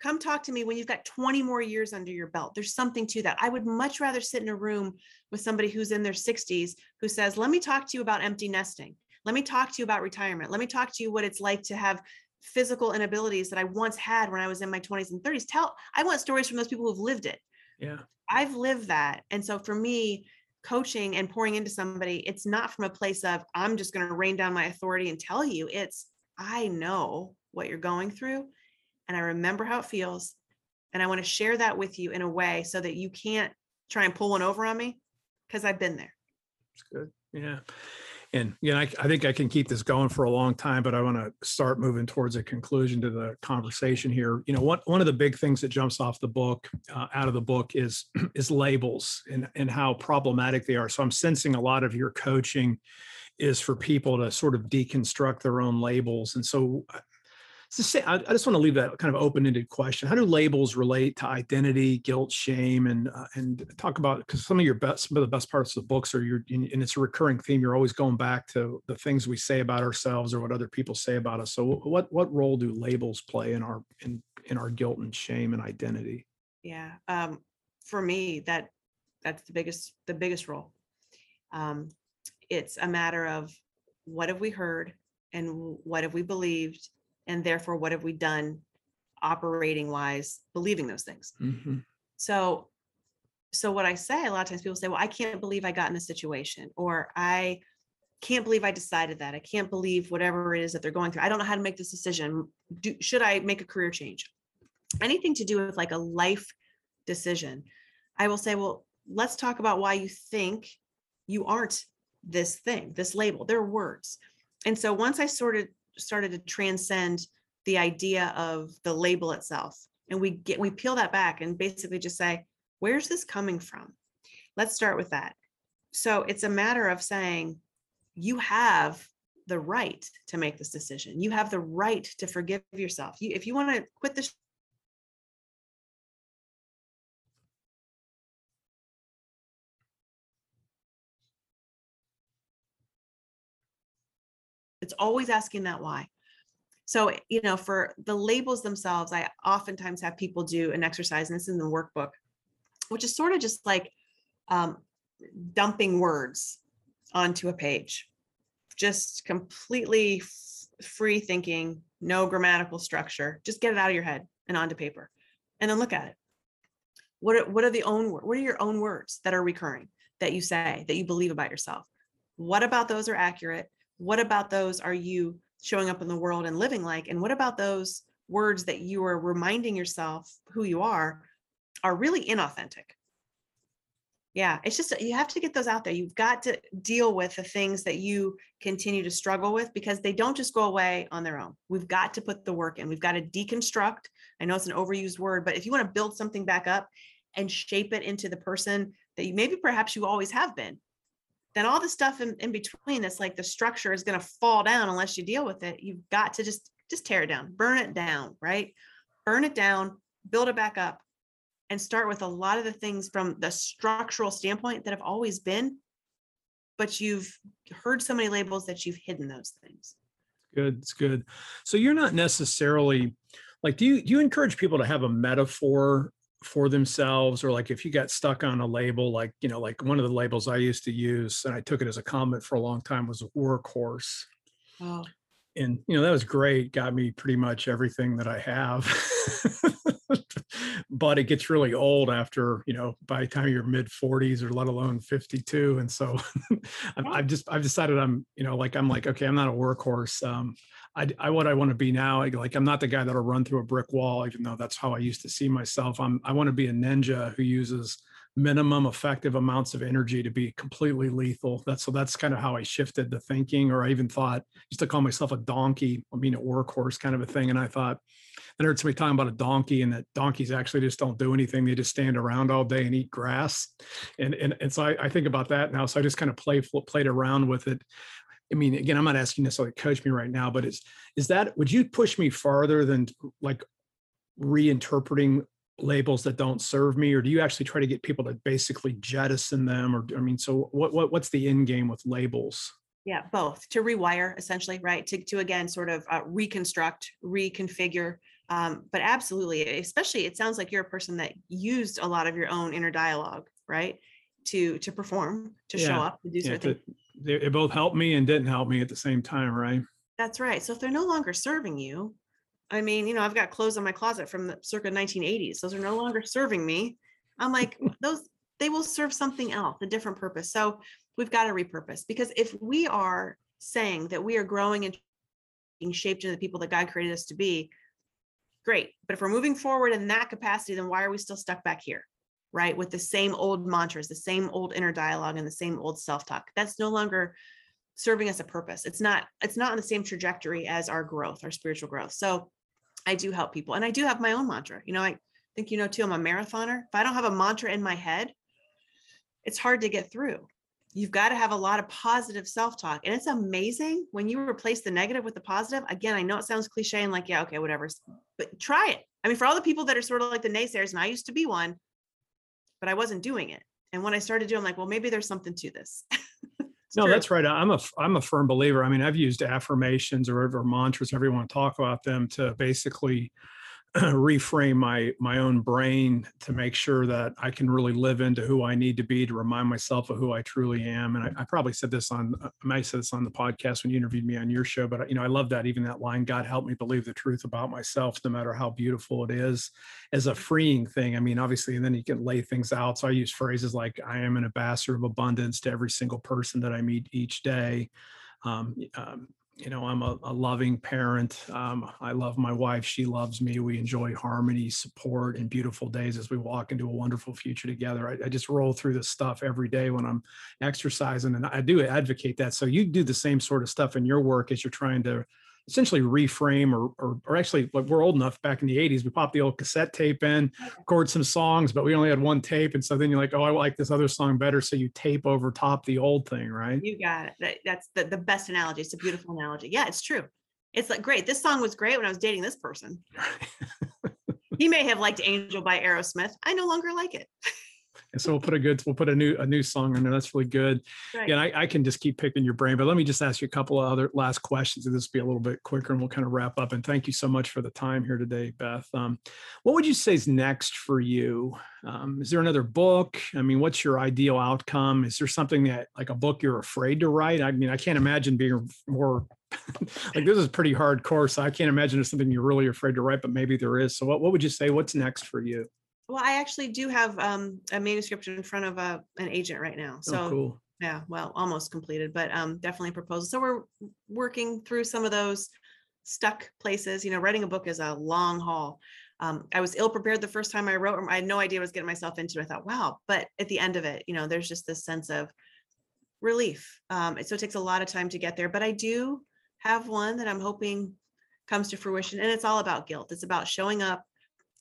Come talk to me when you've got 20 more years under your belt. There's something to that. I would much rather sit in a room with somebody who's in their 60s who says, Let me talk to you about empty nesting. Let me talk to you about retirement. Let me talk to you what it's like to have physical inabilities that I once had when I was in my 20s and 30s. Tell, I want stories from those people who've lived it. Yeah. I've lived that. And so for me, coaching and pouring into somebody, it's not from a place of, I'm just going to rain down my authority and tell you. It's, I know what you're going through and I remember how it feels. And I want to share that with you in a way so that you can't try and pull one over on me because I've been there. It's good. Yeah. And you know, I, I, think I can keep this going for a long time, but I want to start moving towards a conclusion to the conversation here. You know, one one of the big things that jumps off the book, uh, out of the book, is <clears throat> is labels and and how problematic they are. So I'm sensing a lot of your coaching is for people to sort of deconstruct their own labels. And so I, I just want to leave that kind of open-ended question. How do labels relate to identity, guilt, shame, and uh, and talk about because some of your best, some of the best parts of the books are your, and it's a recurring theme. You're always going back to the things we say about ourselves or what other people say about us. So, what what role do labels play in our in in our guilt and shame and identity? Yeah, um, for me, that that's the biggest the biggest role. Um, it's a matter of what have we heard and what have we believed and therefore what have we done operating wise believing those things? Mm-hmm. so so what i say a lot of times people say well i can't believe i got in this situation or i can't believe i decided that. I can't believe whatever it is that they're going through. I don't know how to make this decision. Do, should i make a career change? Anything to do with like a life decision i will say well let's talk about why you think you aren't this thing this label. They're words. And so once i sort of started to transcend the idea of the label itself. And we get we peel that back and basically just say where's this coming from? Let's start with that. So it's a matter of saying you have the right to make this decision. You have the right to forgive yourself. You, if you want to quit this It's always asking that why. So, you know, for the labels themselves, I oftentimes have people do an exercise, and this is in the workbook, which is sort of just like um, dumping words onto a page, just completely f- free thinking, no grammatical structure. Just get it out of your head and onto paper, and then look at it. What are, what are the own what are your own words that are recurring that you say that you believe about yourself? What about those are accurate? What about those are you showing up in the world and living like and what about those words that you are reminding yourself who you are are really inauthentic. Yeah, it's just you have to get those out there. You've got to deal with the things that you continue to struggle with because they don't just go away on their own. We've got to put the work in. We've got to deconstruct. I know it's an overused word, but if you want to build something back up and shape it into the person that you maybe perhaps you always have been, then all the stuff in, in between that's like the structure is going to fall down unless you deal with it. You've got to just just tear it down, burn it down, right? Burn it down, build it back up and start with a lot of the things from the structural standpoint that have always been, but you've heard so many labels that you've hidden those things. Good, it's good. So you're not necessarily like do you do you encourage people to have a metaphor for themselves or like if you got stuck on a label like you know like one of the labels i used to use and i took it as a comment for a long time was a workhorse. Oh. and you know that was great got me pretty much everything that i have. <laughs> But it gets really old after you know by the time you're mid 40s or let alone 52 and so <laughs> I've, just i've decided i'm you know like i'm like okay i'm not a workhorse um I, I what i want to be now like i'm not the guy that'll run through a brick wall even though that's how i used to see myself i'm i want to be a ninja who uses minimum effective amounts of energy to be completely lethal. That's so that's kind of how I shifted the thinking, or I even thought used to call myself a donkey, I mean a workhorse kind of a thing. And I thought I heard somebody talking about a donkey and that donkeys actually just don't do anything. They just stand around all day and eat grass. And and, and so I, I think about that now. So I just kind of play played around with it. I mean, again, I'm not asking necessarily to coach me right now, but is is that would you push me farther than like reinterpreting labels that don't serve me? Or do you actually try to get people to basically jettison them? Or i mean so what, what what's the end game with labels? Yeah both to rewire essentially right? To, to again sort of uh, reconstruct reconfigure um, but absolutely especially it sounds like you're a person that used a lot of your own inner dialogue right? To to perform to yeah. show up to do yeah, certain things they, it both helped me and didn't help me at the same time right that's right so if they're no longer serving you I mean, you know, I've got clothes in my closet from the circa 1980s. Those are no longer serving me. I'm like, <laughs> those they will serve something else, a different purpose. So we've got to repurpose because if we are saying that we are growing and being shaped into the people that God created us to be, great. But if we're moving forward in that capacity, then why are we still stuck back here? Right? With the same old mantras, the same old inner dialogue, and the same old self-talk. That's no longer serving us a purpose. It's not, it's not on the same trajectory as our growth, our spiritual growth. So I do help people. And I do have my own mantra. You know, I think you know too, I'm a marathoner. If I don't have a mantra in my head, it's hard to get through. You've got to have a lot of positive self-talk. And it's amazing when you replace the negative with the positive. Again, I know it sounds cliche and like, yeah, okay, whatever. But try it. I mean, for all the people that are sort of like the naysayers, and I used to be one, but I wasn't doing it. And when I started doing, I'm like, well, maybe there's something to this. <laughs> no, true. that's right. I'm a I'm a firm believer. I mean, I've used affirmations or, or mantras, however you want to talk about them, to basically <clears throat> reframe my my own brain to make sure that I can really live into who I need to be to remind myself of who I truly am. And I, I probably said this on I might have said this on the podcast when you interviewed me on your show, but you know I love that even that line, God help me believe the truth about myself, no matter how beautiful it is, as a freeing thing. I mean, obviously, and then you can lay things out. So I use phrases like I am an ambassador of abundance to every single person that I meet each day. Um, um, you know i'm a, a loving parent. Um, i love my wife. She loves me. We enjoy harmony support and beautiful days as we walk into a wonderful future together. I, I, just roll through this stuff every day when i'm exercising and i do advocate that. So you do the same sort of stuff in your work as you're trying to essentially reframe or, or, or actually like we're old enough back in the 80s we popped the old cassette tape in record some songs but we only had one tape and so then you're like oh i like this other song better so you tape over top the old thing right? You got it. That's the, the best analogy. It's a beautiful analogy. Yeah it's true. It's like great this song was great when i was dating this person. <laughs> He may have liked angel by aerosmith. I no longer like it <laughs> And so we'll put a good, we'll put a new, a new song in there. That's really good. Right. Yeah, I, I, can just keep picking your brain, but let me just ask you a couple of other last questions. And this will be a little bit quicker and we'll kind of wrap up. And thank you so much for the time here today, Beth. Um, what would you say is next for you? Um, is there another book? I mean, what's your ideal outcome? Is there something that like a book you're afraid to write? I mean, I can't imagine being more <laughs> like this is pretty hardcore. So I can't imagine there's something you're really afraid to write, but maybe there is. So what, what would you say? What's next for you? Well, I actually do have um, a manuscript in front of a, uh, an agent right now. Oh, so oh, cool. yeah, well, almost completed, but um, definitely a proposal. So we're working through some of those stuck places. You know, writing a book is a long haul. Um, I was ill prepared the first time I wrote. I had no idea what I was getting myself into. I thought, wow. But at the end of it, you know, there's just this sense of relief. Um, so it takes a lot of time to get there. But I do have one that I'm hoping comes to fruition, and it's all about guilt. It's about showing up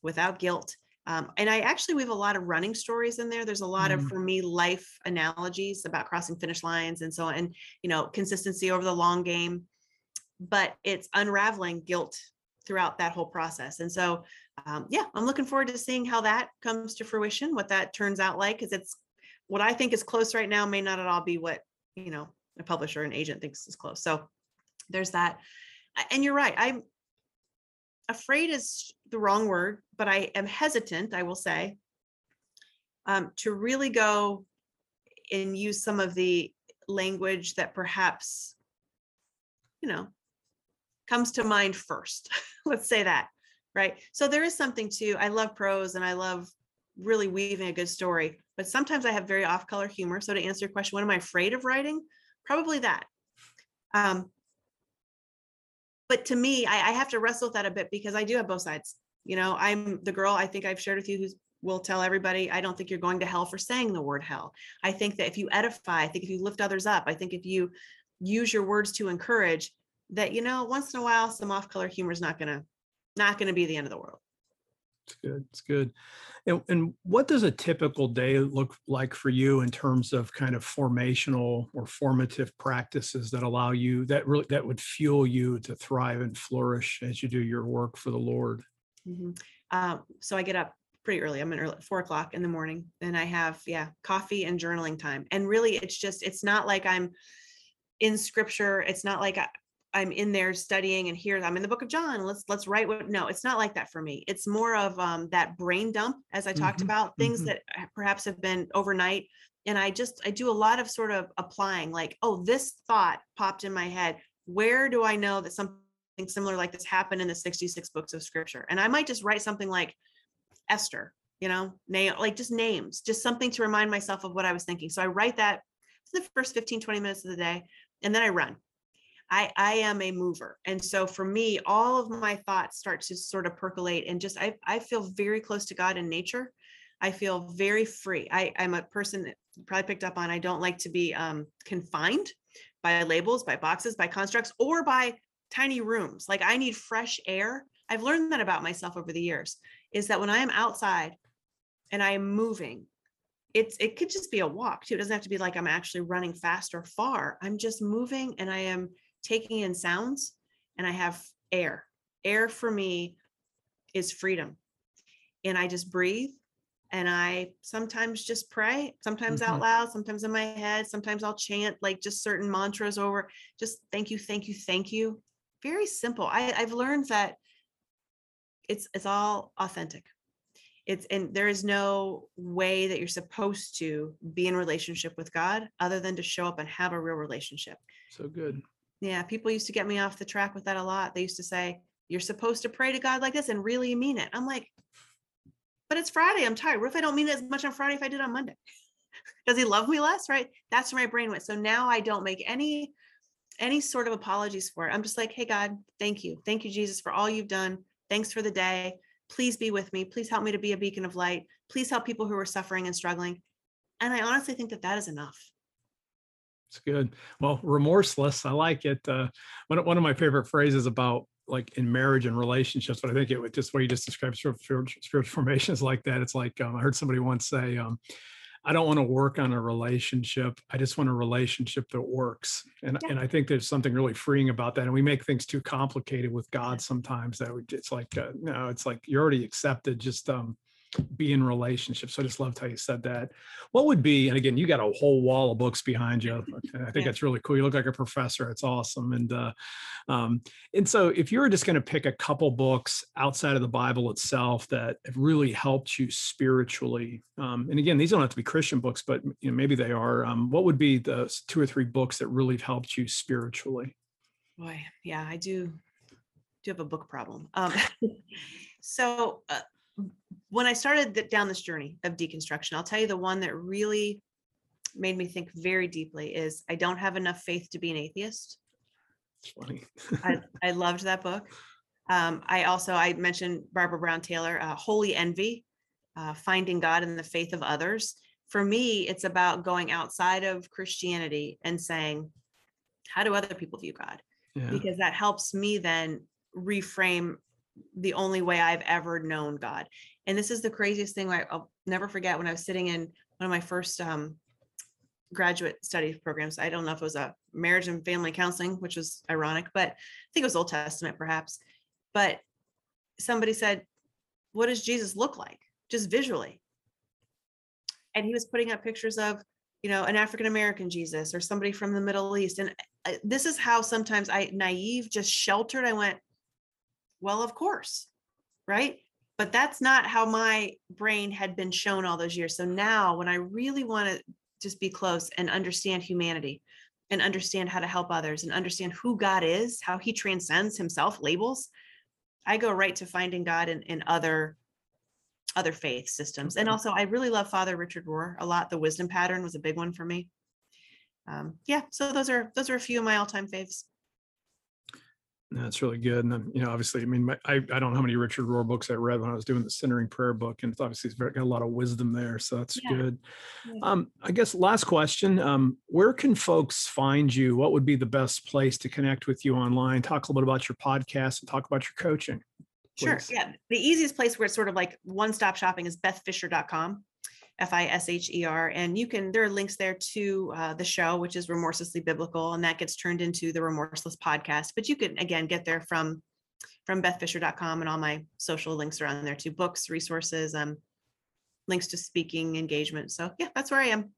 without guilt. Um, and I actually we have a lot of running stories in there. There's a lot Mm. of for me life analogies about crossing finish lines and so on, and you know consistency over the long game. But it's unraveling guilt throughout that whole process. And so, um, yeah, I'm looking forward to seeing how that comes to fruition, what that turns out like, because it's what I think is close right now may not at all be what you know a publisher and agent thinks is close. So there's that. And you're right. I'm afraid is the wrong word, but I am hesitant, I will say, um, to really go and use some of the language that perhaps, you know, comes to mind first. <laughs> Let's say that, right? So there is something to, I love prose and I love really weaving a good story, but sometimes I have very off color humor. So to answer your question, what am I afraid of writing? Probably that. Um, but to me, I, I have to wrestle with that a bit because I do have both sides. You know, I'm the girl I think I've shared with you who will tell everybody, I don't think you're going to hell for saying the word hell. I think that if you edify, I think if you lift others up, I think if you use your words to encourage, that you know, once in a while, some off-color humor is not gonna not gonna be the end of the world. It's good. It's good. And, and what does a typical day look like for you in terms of kind of formational or formative practices that allow you that really that would fuel you to thrive and flourish as you do your work for the Lord? Mhm. Um, so I get up pretty early. I'm in early, four o'clock in the morning, and I have yeah coffee and journaling time. And really, it's just it's not like I'm in scripture. It's not like I'm in there studying and here I'm in the book of John. Let's let's write what. No, it's not like that for me. It's more of um, that brain dump, as I talked Mhm, about, things mhm. that perhaps have been overnight. And I just I do a lot of sort of applying, like, oh, this thought popped in my head. Where do I know that something similar like this happened in the 66 books of scripture? And I might just write something like Esther, you know, name like just names, just something to remind myself of what I was thinking. So I write that for the first 15, 20 minutes of the day, and then I run. I, I am a mover. And so for me, all of my thoughts start to sort of percolate and just I, I feel very close to God in nature. I feel very free. I, I'm a person that probably picked up on. I don't like to be um, confined by labels, by boxes, by constructs, or by tiny rooms. Like I need fresh air. I've learned that about myself over the years is that when I am outside and I am moving, it's it could just be a walk too. It doesn't have to be like I'm actually running fast or far. I'm just moving and I am taking in sounds and I have air. Air for me is freedom. And I just breathe and I sometimes just pray, sometimes out Mhm. loud, sometimes in my head, sometimes I'll chant like just certain mantras over just thank you, thank you, thank you. Very simple. I, I've learned that it's it's all authentic it's and there is no way that you're supposed to be in relationship with god other than to show up and have a real relationship So good. Yeah people used to get me off the track with that a lot. They used to say you're supposed to pray to god like this and really mean it. I'm like but it's friday i'm tired. What if i don't mean it as much on friday if i did on monday? <laughs> Does he love me less right? That's where my brain went. So now i don't make any any sort of apologies for it. I'm just like hey god thank you. Thank you jesus for all you've done. Thanks for the day. Please be with me. Please help me to be a beacon of light. Please help people who are suffering and struggling. And i honestly think that that is enough It's good. Well, remorseless. I like it. Uh, one, of- one of my favorite phrases about like in marriage and relationships, but I think it was just what you just described spiritual, spiritual formations like that. It's like um, I heard somebody once say, um, I don't want to work on a relationship. I just want a relationship that works. And, Yeah. and I think there's something really freeing about that. And we make things too complicated with God sometimes that we, it's like, uh, no, it's like you're already accepted. Just um, be in relationships. So I just loved how you said that. What would be, and again, you got a whole wall of books behind you. I think Yeah. that's really cool. You look like a professor. It's awesome. And uh, um, and so if you were just going to pick a couple books outside of the Bible itself that have really helped you spiritually, um, and again, these don't have to be Christian books, but you know maybe they are. Um, what would be the two or three books that really have helped you spiritually? boy yeah i do do have a book problem um <laughs> so uh, when i started down this journey of deconstruction i'll tell you the one that really made me think very deeply is i don't have enough faith to be an atheist funny. I, <laughs> I loved that book. Um, I also I mentioned Barbara Brown Taylor, uh, Holy Envy, uh, Finding God in the Faith of Others. For me, it's about going outside of Christianity and saying, how do other people view God? Yeah. Because that helps me then reframe the only way I've ever known God. And this is the craziest thing I'll never forget when I was sitting in one of my first um, graduate study programs. I don't know if it was a marriage and family counseling, which was ironic, but I think it was Old Testament perhaps. But somebody said, What does Jesus look like? Just visually. And he was putting up pictures of, you know, an African American Jesus or somebody from the Middle East. And uh, this is how sometimes I, naive, just sheltered, I went, Well, of course. Right. But that's not how my brain had been shown all those years. So now, when I really want to just be close and understand humanity, and understand how to help others and understand who God is, how he transcends himself, labels, I go right to finding God in, in other other faith systems. And also I really love Father Richard Rohr a lot. The wisdom pattern was a big one for me. Um, yeah, so those are those are a few of my all-time faves. That's really good. And then, you know, obviously, I mean, my, I, I don't know how many Richard Rohr books I read when I was doing the centering prayer book, and it's obviously it's very, got a lot of wisdom there. So that's yeah. good. Yeah. Um, I guess last question, um, where can folks find you? What would be the best place to connect with you online? Talk a little bit about your podcast and talk about your coaching. Please. Sure. Yeah. The easiest place where it's sort of like one-stop shopping is bethfisher.com. F-I-S-H-E-R. And you can, there are links there to uh, the show, which is Remorselessly Biblical, and that gets turned into the Remorseless podcast. But you can, again, get there from from bethfisher.com and all my social links are on there too, books, resources, um, links to speaking engagement. So yeah, that's where I am.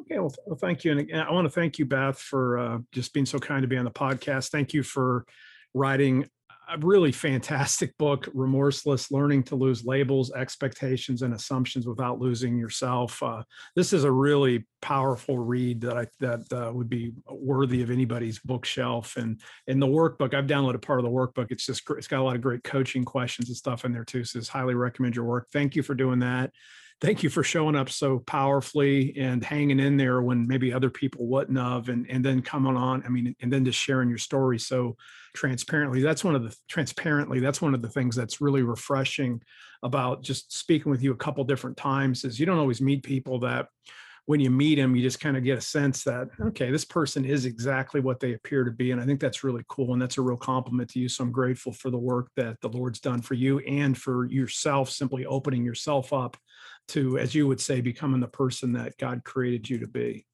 Okay, well, well thank you. And I want to thank you, Beth, for uh, just being so kind to be on the podcast. Thank you for writing a really fantastic book, Remorseless Learning to Lose Labels, Expectations, and Assumptions Without Losing Yourself. Uh, this is a really powerful read that I that uh, would be worthy of anybody's bookshelf. And in the workbook, I've downloaded part of the workbook. It's just it's got a lot of great coaching questions and stuff in there too. So, just highly recommend your work. Thank you for doing that thank you for showing up so powerfully and hanging in there when maybe other people wouldn't have and and then coming on i mean and then just sharing your story so transparently. That's one of the transparently that's one of the things that's really refreshing about just speaking with you a couple different times is you don't always meet people that when you meet them you just kind of get a sense that okay this person is exactly what they appear to be and i think that's really cool and that's a real compliment to you so i'm grateful for the work that the lord's done for you and for yourself simply opening yourself up to, as you would say, becoming the person that God created you to be.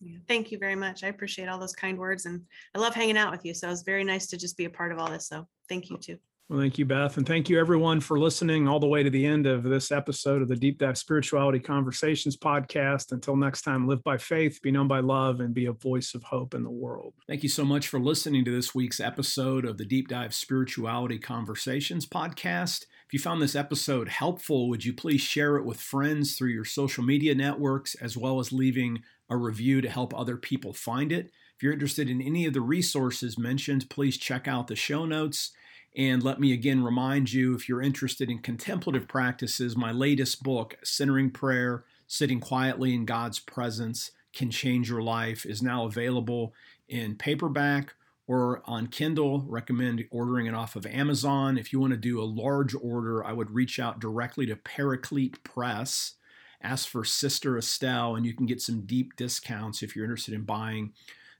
Yeah, thank you very much. I appreciate all those kind words and I love hanging out with you. So it's very nice to just be a part of all this. So thank you oh. too. Well, thank you, Beth. And thank you, everyone, for listening all the way to the end of this episode of the Deep Dive Spirituality Conversations podcast. Until next time, live by faith, be known by love, and be a voice of hope in the world. Thank you so much for listening to this week's episode of the Deep Dive Spirituality Conversations podcast. If you found this episode helpful, would you please share it with friends through your social media networks, as well as leaving a review to help other people find it? If you're interested in any of the resources mentioned, please check out the show notes. And let me again remind you if you're interested in contemplative practices, my latest book, Centering Prayer Sitting Quietly in God's Presence Can Change Your Life, is now available in paperback or on Kindle. Recommend ordering it off of Amazon. If you want to do a large order, I would reach out directly to Paraclete Press. Ask for Sister Estelle, and you can get some deep discounts if you're interested in buying,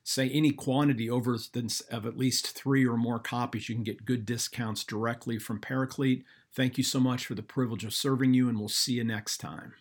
say, any quantity over of at least three or more copies. You can get good discounts directly from Paraclete. Thank you so much for the privilege of serving you, and we'll see you next time.